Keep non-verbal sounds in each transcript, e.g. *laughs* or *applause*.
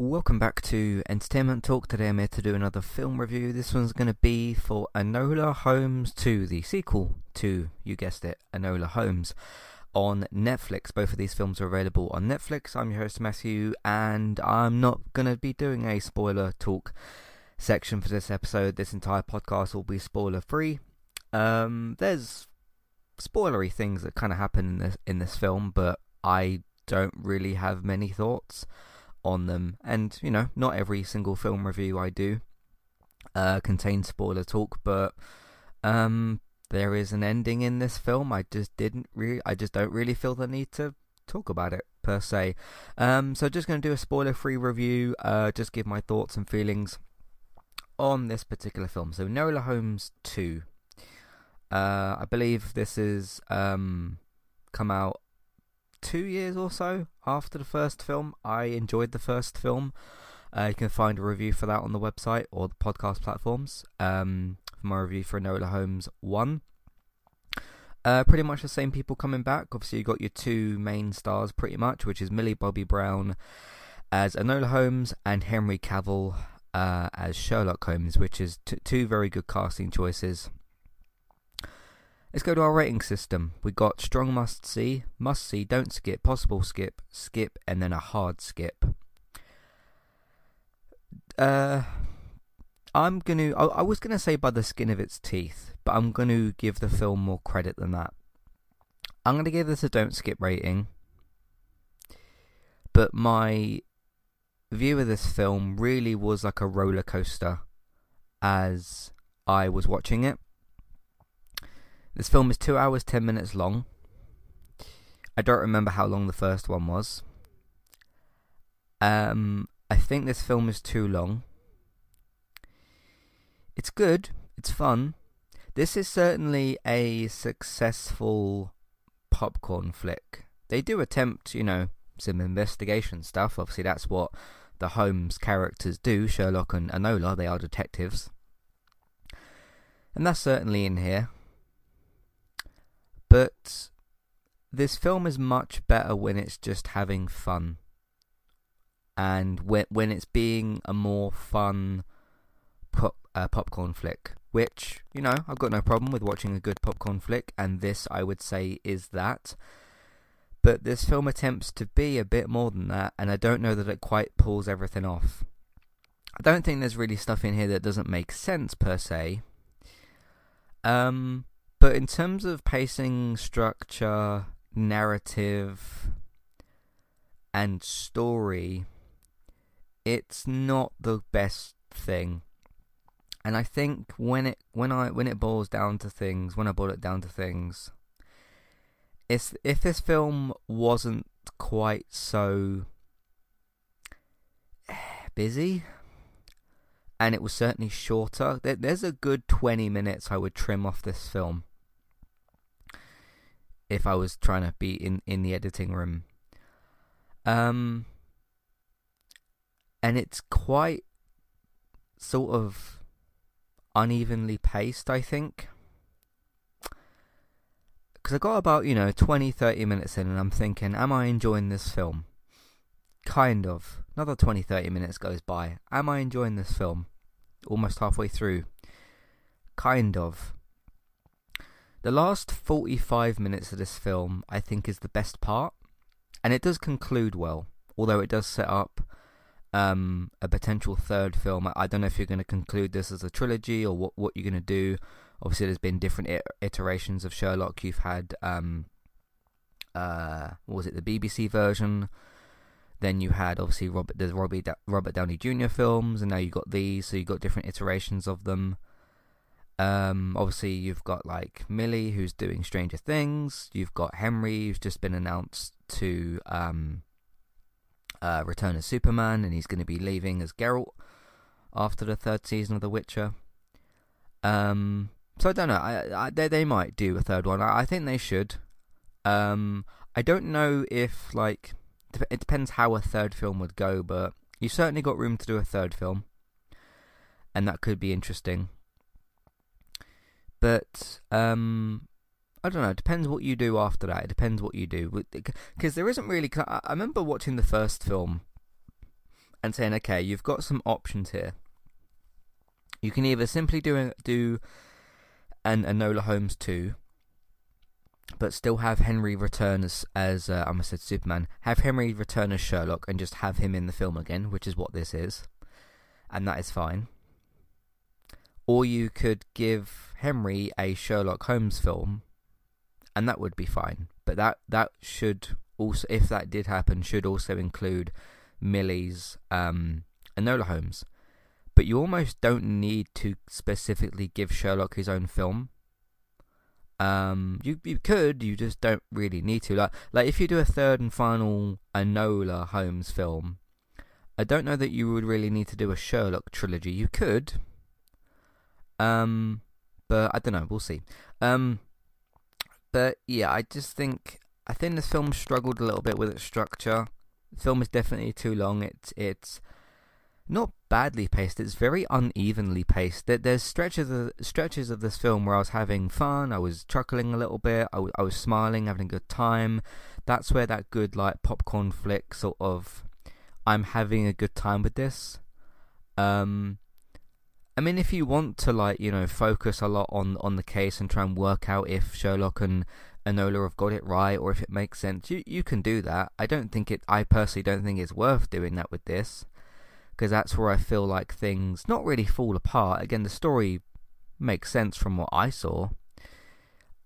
Welcome back to Entertainment Talk. Today I'm here to do another film review. This one's going to be for Enola Holmes 2, the sequel to, you guessed it, Enola Holmes on Netflix. Both of these films are available on Netflix. I'm your host Matthew, and I'm not going to be doing a spoiler talk section for this episode. This entire podcast will be spoiler free. Um, there's spoilery things that kind of happen in this in this film, but I don't really have many thoughts on them. And, you know, not every single film review I do uh, contains spoiler talk, but um, there is an ending in this film. I just didn't really, I just don't really feel the need to talk about it per se. Um, so just going to do a spoiler free review, uh, just give my thoughts and feelings on this particular film. So Enola Holmes 2. Uh, I believe this is um, come out two years or so after the first film. I enjoyed the first film. Uh, you can find a review for that on the website or the podcast platforms. Um, for my review for Enola Holmes 1. Uh, pretty much the same people coming back. Obviously, you got your two main stars, pretty much, which is Millie Bobby Brown as Enola Holmes and Henry Cavill uh, as Sherlock Holmes, which is t- two very good casting choices. Let's go to our rating system. We got strong must see, must see, don't skip, possible skip, skip, and then a hard skip. Uh, I'm gonna. I, I was gonna say by the skin of its teeth, but I'm gonna give the film more credit than that. I'm gonna give this a don't skip rating. But my view of this film really was like a roller coaster as I was watching it. This film is two hours ten minutes long. I don't remember how long the first one was. Um, I think this film is too long. It's good. It's fun. This is certainly a successful popcorn flick. They do attempt, you know, some investigation stuff. Obviously, that's what the Holmes characters do. Sherlock and Enola, they are detectives. And that's certainly in here. But this film is much better when it's just having fun. And when when it's being a more fun pop, uh, popcorn flick, which, you know, I've got no problem with watching a good popcorn flick, and this, I would say, is that. But this film attempts to be a bit more than that, and I don't know that it quite pulls everything off. I don't think there's really stuff in here that doesn't make sense per se. Um, but in terms of pacing, structure, narrative, and story, it's not the best thing. And I think when it when I when it boils down to things, when I boil it down to things, it's if this film wasn't quite so *sighs* busy and it was certainly shorter. There's a good 20 minutes I would trim off this film if I was trying to be in, in the editing room. Um, and it's quite sort of unevenly paced, I think. Because I got about, you know, 20, 30 minutes in and I'm thinking, am I enjoying this film? Kind of. Another 20, 30 minutes goes by. Am I enjoying this film? Almost halfway through. Kind of. The last 45 minutes of this film, I think, is the best part. And it does conclude well, although it does set up um, a potential third film. I don't know if you're going to conclude this as a trilogy or what, what you're going to do. Obviously, there's been different iterations of Sherlock. You've had, um, uh, was it the BBC version? Then you had obviously Robert the Robbie Robert Downey Jr. films, and now you got these. So you got different iterations of them. Um, obviously, you've got like Millie, who's doing Stranger Things. You've got Henry, who's just been announced to um, uh, return as Superman, and he's going to be leaving as Geralt after the third season of The Witcher. Um, so I don't know. I, I, they they might do a third one. I, I think they should. Um, I don't know if like it depends how a third film would go, but you certainly got room to do a third film, and that could be interesting. But um, I don't know. It depends what you do after that. It depends what you do because there isn't really. I remember watching the first film, and saying, okay, you've got some options here. You can either simply do do an Enola Holmes two, but still have Henry return as as uh, I said Superman. Have Henry return as Sherlock and just have him in the film again, which is what this is, and that is fine. Or you could give Henry a Sherlock Holmes film, and that would be fine. But that that should also, if that did happen, should also include Millie's um, Enola Holmes but you almost don't need to specifically give Sherlock his own film. Um, you you could, you just don't really need to. Like like if you do a third and final Enola Holmes film, I don't know that you would really need to do a Sherlock trilogy. You could, um, but I don't know. We'll see. Um, but yeah, I just think I think this film struggled a little bit with its structure. The film is definitely too long. It's it's not badly paced. It's very unevenly paced. There's stretches of stretches of this film where I was having fun. I was chuckling a little bit. I, I was smiling, having a good time. That's where that good like popcorn flick sort of. I'm having a good time with this. Um, I mean, if you want to like you know focus a lot on on the case and try and work out if Sherlock and Enola have got it right or if it makes sense, you you can do that. I don't think it. I personally don't think it's worth doing that with this because that's where I feel like things not really fall apart. Again, the story makes sense from what I saw.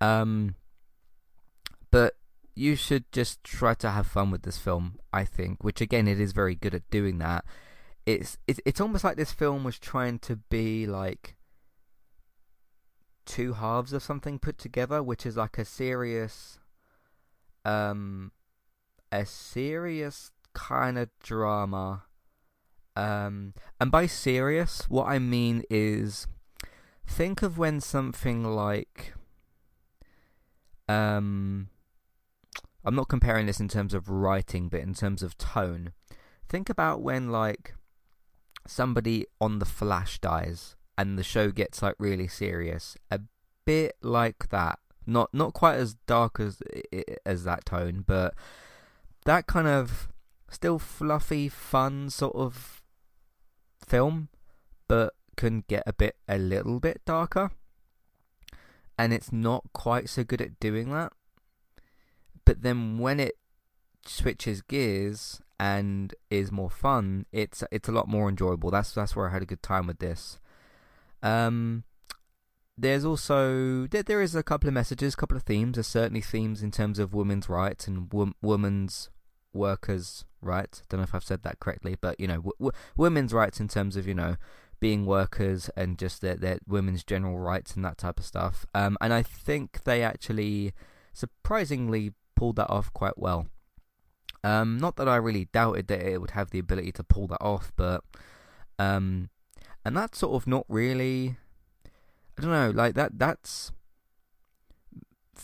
Um, but you should just try to have fun with this film. I think, which again, it is very good at doing that. It's it's it's almost like this film was trying to be like two halves of something put together, which is like a serious, um, a serious kind of drama um, and by serious, what I mean is think of when something like um I'm not comparing this in terms of writing but in terms of tone. Think about when like somebody on the flash dies and the show gets like really serious. A bit like that. Not not quite as dark as as that tone, but that kind of still fluffy, fun sort of film, but can get a bit, a little bit darker. And it's not quite so good at doing that. But then when it switches gears and is more fun, it's it's a lot more enjoyable. That's that's where I had a good time with this. Um, there's also there, there is a couple of messages, a couple of themes. There's certainly themes in terms of women's rights and wo- women's workers' rights. Don't know if I've said that correctly, but you know, w- w- women's rights in terms of you know being workers and just their, their women's general rights and that type of stuff. Um, and I think they actually surprisingly pulled that off quite well. Um, not that I really doubted that it would have the ability to pull that off, but um, and that's sort of not really. I don't know, like that. That's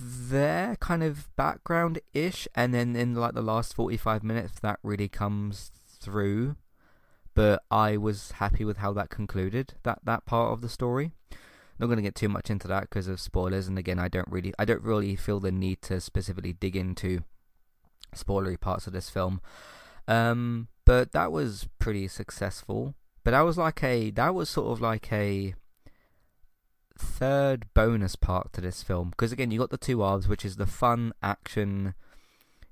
their kind of background ish, and then in like the last 45 minutes, that really comes through. But I was happy with how that concluded, that, that part of the story. Not going to get too much into that because of spoilers, and again, I don't really, I don't really feel the need to specifically dig into spoilery parts of this film. Um, but that was pretty successful. But that was like a, that was sort of like a third bonus part to this film because again you got the two halves which is the fun action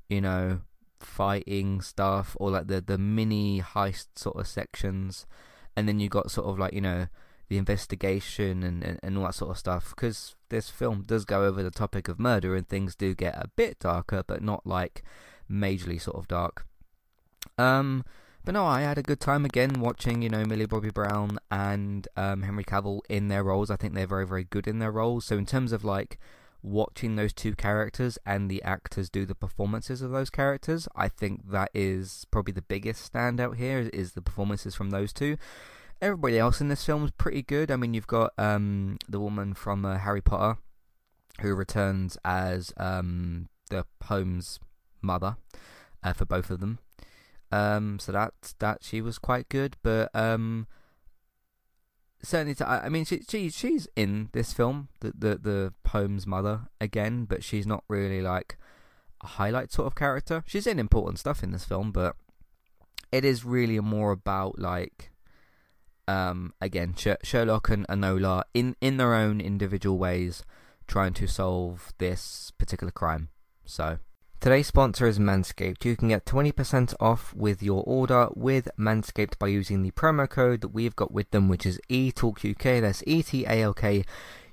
you know fighting stuff or like the the mini heist sort of sections and then you got sort of like you know the investigation and, and, and all that sort of stuff because this film does go over the topic of murder and things do get a bit darker but not like majorly sort of dark um but no, I had a good time again watching, you know, Millie Bobby Brown and um, Henry Cavill in their roles. I think they're very, very good in their roles. So in terms of like watching those two characters and the actors do the performances of those characters, I think that is probably the biggest standout here is the performances from those two. Everybody else in this film is pretty good. I mean, you've got um, the woman from uh, Harry Potter who returns as um, the Holmes mother uh, for both of them. Um, so that that she was quite good, but um, certainly, to, I mean, she, she she's in this film, the the the Holmes mother again, but she's not really like a highlight sort of character. She's in important stuff in this film, but it is really more about like um, again Sherlock and Enola in in their own individual ways trying to solve this particular crime. So Today's sponsor is Manscaped. You can get 20% off with your order with Manscaped by using the promo code that we've got with them, which is ETALKUK. That's E T A L K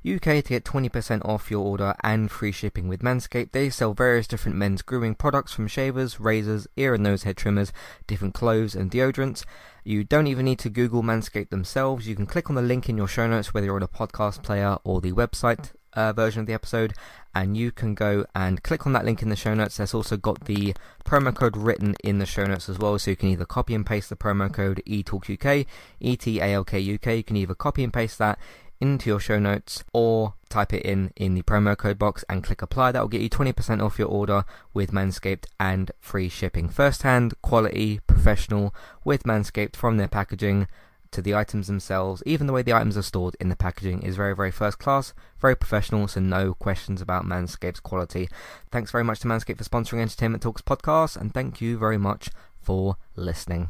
UK to get 20% off your order and free shipping with Manscaped. They sell various different men's grooming products from shavers, razors, ear and nose hair trimmers, different clothes and deodorants. You don't even need to Google Manscaped themselves. You can click on the link in your show notes, whether you're on a podcast player or the website uh, version of the episode, and you can go and click on that link in the show notes. There's also got the promo code written in the show notes as well, so you can either copy and paste the promo code ETALKUK, E-T-A-L-K-U-K. You can either copy and paste that into your show notes or type it in in the promo code box and click apply. That will get you 20% off your order with Manscaped and free shipping. First hand, quality, professional with Manscaped from their packaging to the items themselves. Even the way the items are stored in the packaging is very, very first class, very professional, so no questions about Manscaped's quality. Thanks very much to Manscaped for sponsoring Entertainment Talks podcast, and thank you very much for listening.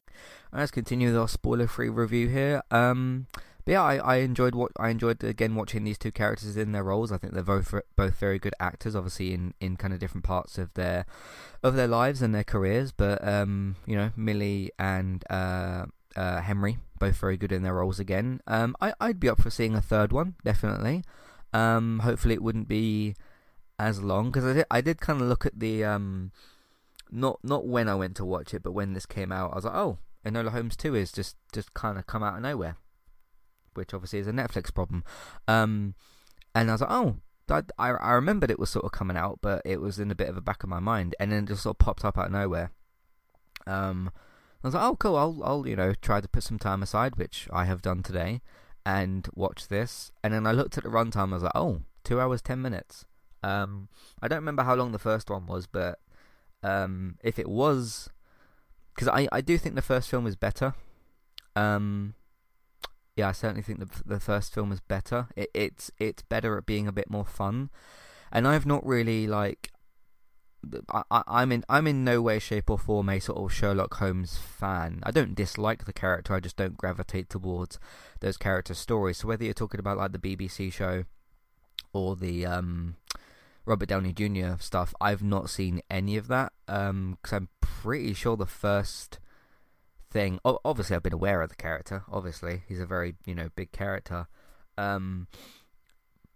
Let's continue with our spoiler-free review here. Um, but yeah, I, I enjoyed what I enjoyed again watching these two characters in their roles. I think they're both both very good actors, obviously in, in kind of different parts of their of their lives and their careers. But um, you know, Millie and uh, uh, Henry both very good in their roles again. Um, I I'd be up for seeing a third one definitely. Um, hopefully it wouldn't be as long because I did I did kind of look at the um, not not when I went to watch it, but when this came out, I was like, oh, Enola Holmes 2 is just, just kind of come out of nowhere, which obviously is a Netflix problem. Um, and I was like, oh, I, I remembered it was sort of coming out, but it was in a bit of the back of my mind, and then it just sort of popped up out of nowhere. Um, I was like, oh, cool, I'll, I'll, you know, try to put some time aside, which I have done today, and watch this. And then I looked at the runtime, I was like, oh, two hours, ten minutes. Um, I don't remember how long the first one was, but um, if it was because I, I do think the first film is better. Um, yeah, I certainly think the the first film is better. It, it's it's better at being a bit more fun, and I've not really like. I, I'm in I'm in no way, shape, or form a sort of Sherlock Holmes fan. I don't dislike the character. I just don't gravitate towards those character stories. So whether you're talking about like the BBC show or the um, Robert Downey Jr. stuff, I've not seen any of that. Um, because I'm pretty sure the first thing, obviously, I've been aware of the character. Obviously, he's a very you know big character. Um,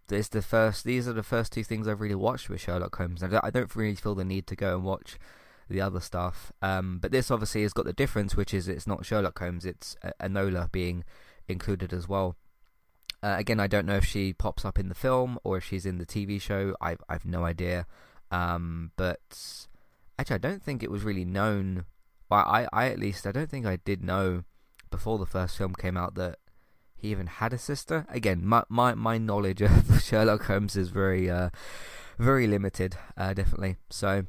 this the first. These are the first two things I've really watched with Sherlock Holmes. I don't really feel the need to go and watch the other stuff. Um, but this obviously has got the difference, which is it's not Sherlock Holmes, it's Enola being included as well. Uh, again, I don't know if she pops up in the film or if she's in the TV show. I've I've no idea. Um, but actually, I don't think it was really known. Well, I, I at least, I don't think I did know before the first film came out that he even had a sister. Again, my my, my knowledge of *laughs* Sherlock Holmes is very uh, very limited, uh, definitely. So,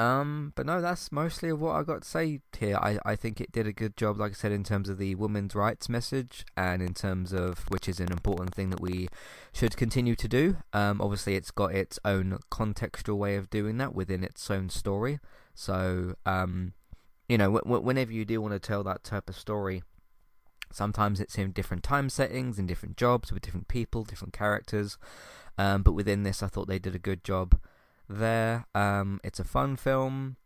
um, but no, that's mostly what I got to say here. I, I think it did a good job, like I said, in terms of the women's rights message, and in terms of which is an important thing that we should continue to do. Um, obviously, it's got its own contextual way of doing that within its own story. So, um, you know, w- w- whenever you do want to tell that type of story, sometimes it's in different time settings, in different jobs, with different people, different characters. Um, but within this, I thought they did a good job there. Um, it's a fun film.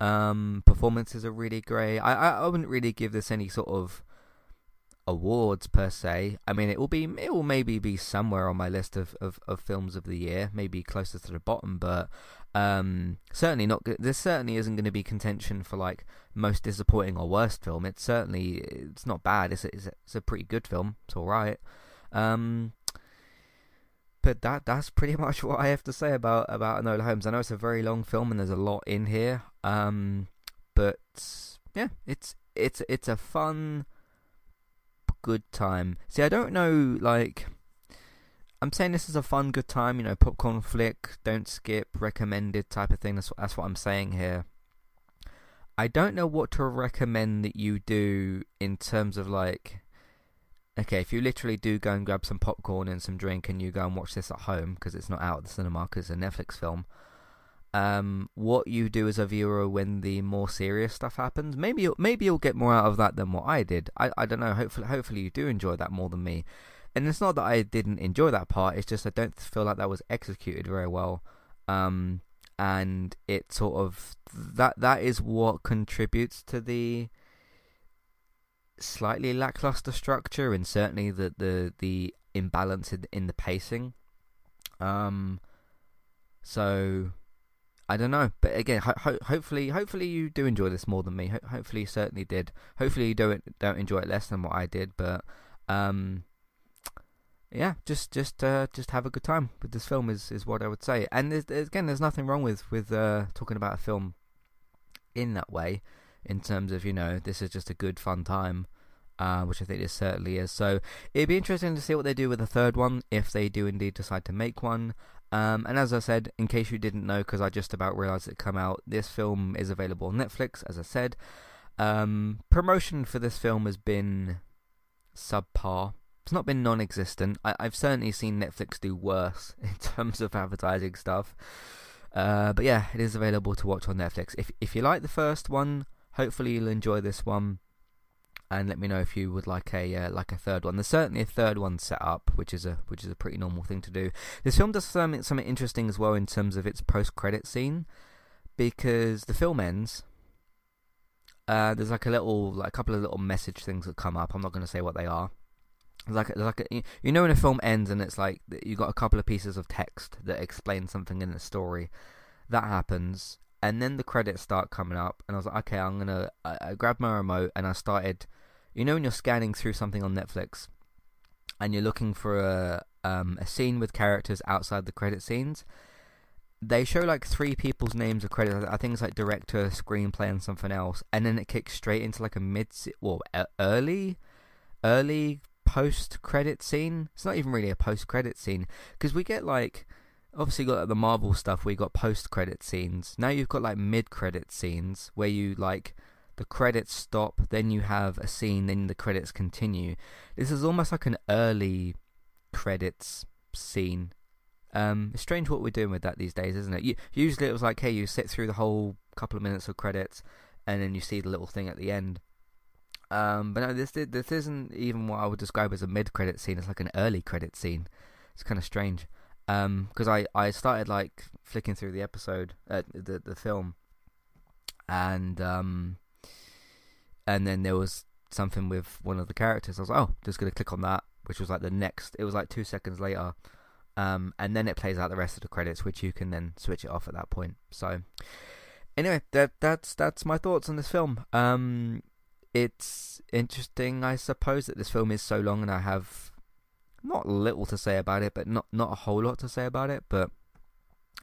Um, performances are really great. I, I, I wouldn't really give this any sort of awards per se. I mean, it will be it will maybe be somewhere on my list of, of, of films of the year, maybe closer to the bottom, but um, certainly not. This certainly isn't going to be contention for like most disappointing or worst film. It's certainly it's not bad. It's it's a, it's a pretty good film. It's all right. Um, but that that's pretty *laughs* much what I have to say about about Enola Holmes. I know it's a very long film and there's a lot in here. Um, but yeah, it's it's it's a fun, good time. See, I don't know, like. I'm saying this is a fun, good time, you know, popcorn flick, don't skip, recommended type of thing. That's that's what I'm saying here. I don't know what to recommend that you do in terms of like okay, if you literally do go and grab some popcorn and some drink and you go and watch this at home because it's not out at the cinema because it's a Netflix film, um, what you do as a viewer when the more serious stuff happens, maybe you'll, maybe you'll get more out of that than what I did. I, I don't know. Hopefully, hopefully you do enjoy that more than me. And it's not that I didn't enjoy that part. It's just I don't feel like that was executed very well. Um, and it sort of that that is what contributes to the slightly lackluster structure and certainly the the the imbalance in, in the pacing. Um, so I don't know, but again, ho- ho- hopefully, hopefully you do enjoy this more than me. Ho- hopefully, you certainly did. Hopefully, you don't don't enjoy it less than what I did. But um, yeah, just just uh, just have a good time with this film is is what I would say. And there's, there's, again, there's nothing wrong with with uh, talking about a film in that way in terms of you know this is just a good fun time, uh, which I think this certainly is. So it'd be interesting to see what they do with the third one if they do indeed decide to make one. Um, and as I said, in case you didn't know, because I just about realised it come out, this film is available on Netflix. As I said, um, promotion for this film has been subpar. It's not been non-existent. I- have certainly seen Netflix do worse *laughs* in terms of advertising stuff. Uh, but yeah, it is available to watch on Netflix. If if you like the first one, Hopefully you'll enjoy this one, and let me know if you would like a uh, like a third one. There's certainly a third one set up, which is a which is a pretty normal thing to do. This film does something something interesting as well in terms of its post credit scene, because the film ends. Uh, there's like a little, like a couple of little message things that come up. I'm not going to say what they are. Like, like a, you know, when a film ends and it's like you got a couple of pieces of text that explain something in the story. That happens, and then the credits start coming up, and I was like, okay, I'm gonna. I, I my remote and I started. You know, when you're scanning through something on Netflix, and you're looking for a um, a scene with characters outside the credit scenes, they show like three people's names of credits. I think it's like director, screenplay, and something else, and then it kicks straight into like a mid, well, early, early post credit scene. It's not even really a post credit scene because we get like obviously got like, the Marvel stuff where you got post credit scenes. Now you've got like mid credit scenes where you like the credits stop, then you have a scene, then the credits continue. This is almost like an early credits scene. Um, it's strange what we're doing with that these days, isn't it? You, usually it was like, hey, you sit through the whole couple of minutes of credits, and then you see the little thing at the end. Um, but no, this this isn't even what I would describe as a mid credit scene. It's like an early credit scene. It's kind of strange because um, I, I started like flicking through the episode, uh, the the film, and um, and then there was something with one of the characters. I was like, oh, just gonna click on that, which was like the next. It was like two seconds later, um, and then it plays out the rest of the credits, which you can then switch it off at that point. So, anyway, that that's that's my thoughts on this film. Um, it's interesting, I suppose, that this film is so long, and I have not little to say about it, but not not a whole lot to say about it. But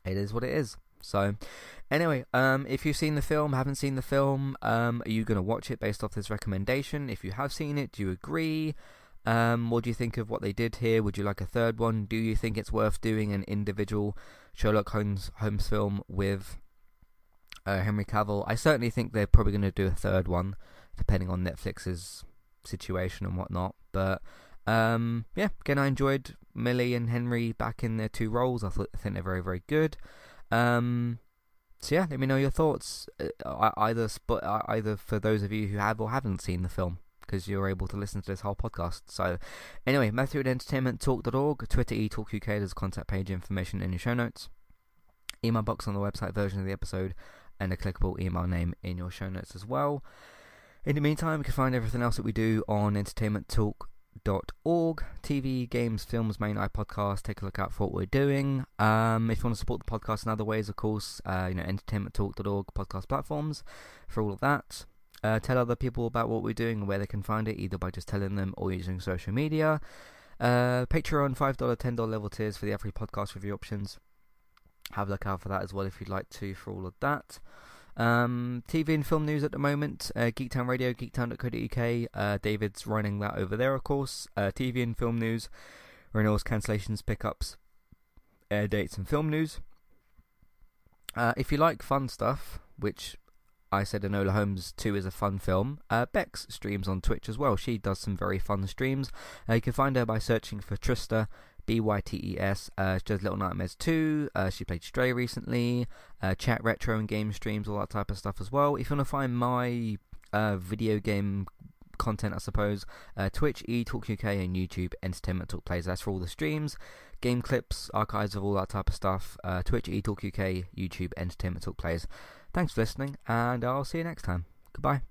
it is what it is. So, anyway, um, if you've seen the film, haven't seen the film, um, are you going to watch it based off this recommendation? If you have seen it, do you agree? Um, what do you think of what they did here? Would you like a third one? Do you think it's worth doing an individual Sherlock Holmes Holmes film with uh, Henry Cavill? I certainly think they're probably going to do a third one, depending on Netflix's situation and whatnot. But um, yeah, again, I enjoyed Millie and Henry back in their two roles. I thought I think they're very very good. Um, so yeah, let me know your thoughts. Uh, either sp- either for those of you who have or haven't seen the film, because you're able to listen to this whole podcast. So anyway, Matthew at entertainmenttalk.org, Twitter eTalkUK, there's contact page information in your show notes. Email box on the website version of the episode, and a clickable email name in your show notes as well. In the meantime, you can find everything else that we do on Entertainment Talk TV, games, films, main eye podcast. Take a look out for what we're doing. Um, if you want to support the podcast in other ways, of course, uh, you know, entertainmenttalk.org podcast platforms for all of that. Uh, tell other people about what we're doing and where they can find it, either by just telling them or using social media. Uh, Patreon, $5, $10 level tiers for the every podcast review options. Have a look out for that as well if you'd like to for all of that. Um, TV and film news at the moment, uh, Geektown Radio, geektown.co.uk. Uh, David's running that over there, of course. Uh, TV and film news, renewals, cancellations, pickups, air dates, and film news. Uh, if you like fun stuff, which I said Enola Holmes 2 is a fun film, uh, Bex streams on Twitch as well. She does some very fun streams. Uh, you can find her by searching for Trista B Y T E S. Uh, she does Little Nightmares 2. Uh, she played Stray recently. Uh, chat retro and game streams, all that type of stuff as well. If you want to find my uh, video game content, I suppose, uh, Twitch, eTalk UK, and YouTube, Entertainment Talk Plays. That's for all the streams, game clips, archives of all that type of stuff. Uh, Twitch, eTalk UK, YouTube, Entertainment Talk Plays. Thanks for listening, and I'll see you next time. Goodbye.